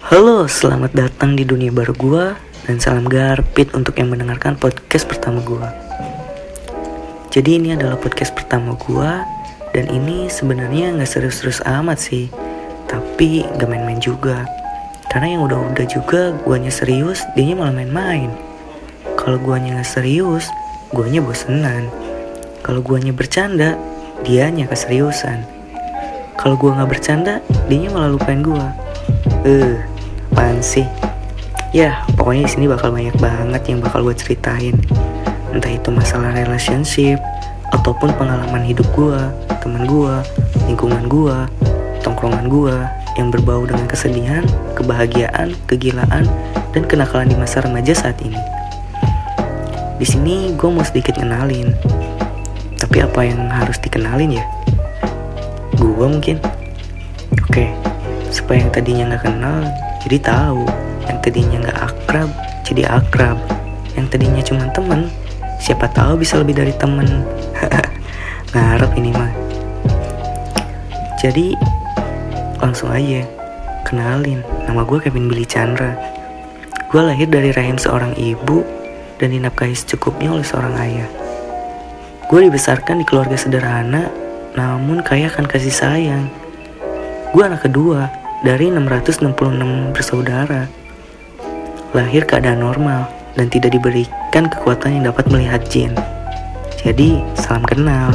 Halo, selamat datang di dunia baru gua dan salam garpit untuk yang mendengarkan podcast pertama gua. Jadi ini adalah podcast pertama gua dan ini sebenarnya nggak serius-serius amat sih, tapi gak main-main juga. Karena yang udah-udah juga guanya serius, dianya malah main-main. Kalau guanya nggak serius, guanya bosenan. Kalau guanya bercanda, dianya keseriusan. Kalau gua nggak bercanda, dianya malah lupain gua. Eh, apaan sih? Ya, pokoknya di sini bakal banyak banget yang bakal gue ceritain. Entah itu masalah relationship, ataupun pengalaman hidup gue, teman gue, lingkungan gue, tongkrongan gue, yang berbau dengan kesedihan, kebahagiaan, kegilaan, dan kenakalan di masa remaja saat ini. Di sini gue mau sedikit kenalin, tapi apa yang harus dikenalin ya? Gue mungkin. Oke, supaya yang tadinya nggak kenal jadi tahu. Yang tadinya nggak akrab jadi akrab. Yang tadinya cuma temen siapa tahu bisa lebih dari temen ngarep ini mah. Jadi langsung aja kenalin. Nama gue Kevin Billy Chandra. Gue lahir dari rahim seorang ibu dan dinafkahi secukupnya oleh seorang ayah. Gue dibesarkan di keluarga sederhana namun kaya akan kasih sayang. Gue anak kedua dari 666 bersaudara. Lahir keadaan normal dan tidak diberikan kekuatan yang dapat melihat jin. Jadi, salam kenal.